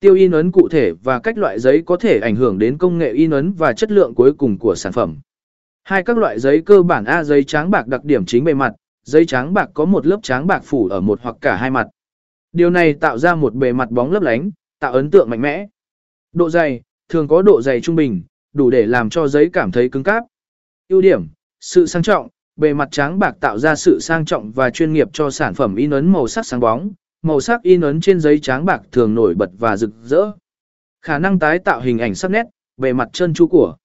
Tiêu in ấn cụ thể và cách loại giấy có thể ảnh hưởng đến công nghệ in ấn và chất lượng cuối cùng của sản phẩm. Hai các loại giấy cơ bản A giấy trắng bạc đặc điểm chính bề mặt, giấy trắng bạc có một lớp trắng bạc phủ ở một hoặc cả hai mặt. Điều này tạo ra một bề mặt bóng lấp lánh, tạo ấn tượng mạnh mẽ. Độ dày, thường có độ dày trung bình, đủ để làm cho giấy cảm thấy cứng cáp. Ưu điểm, sự sang trọng, bề mặt trắng bạc tạo ra sự sang trọng và chuyên nghiệp cho sản phẩm in ấn màu sắc sáng bóng, màu sắc in ấn trên giấy trắng bạc thường nổi bật và rực rỡ. Khả năng tái tạo hình ảnh sắc nét, bề mặt chân chu của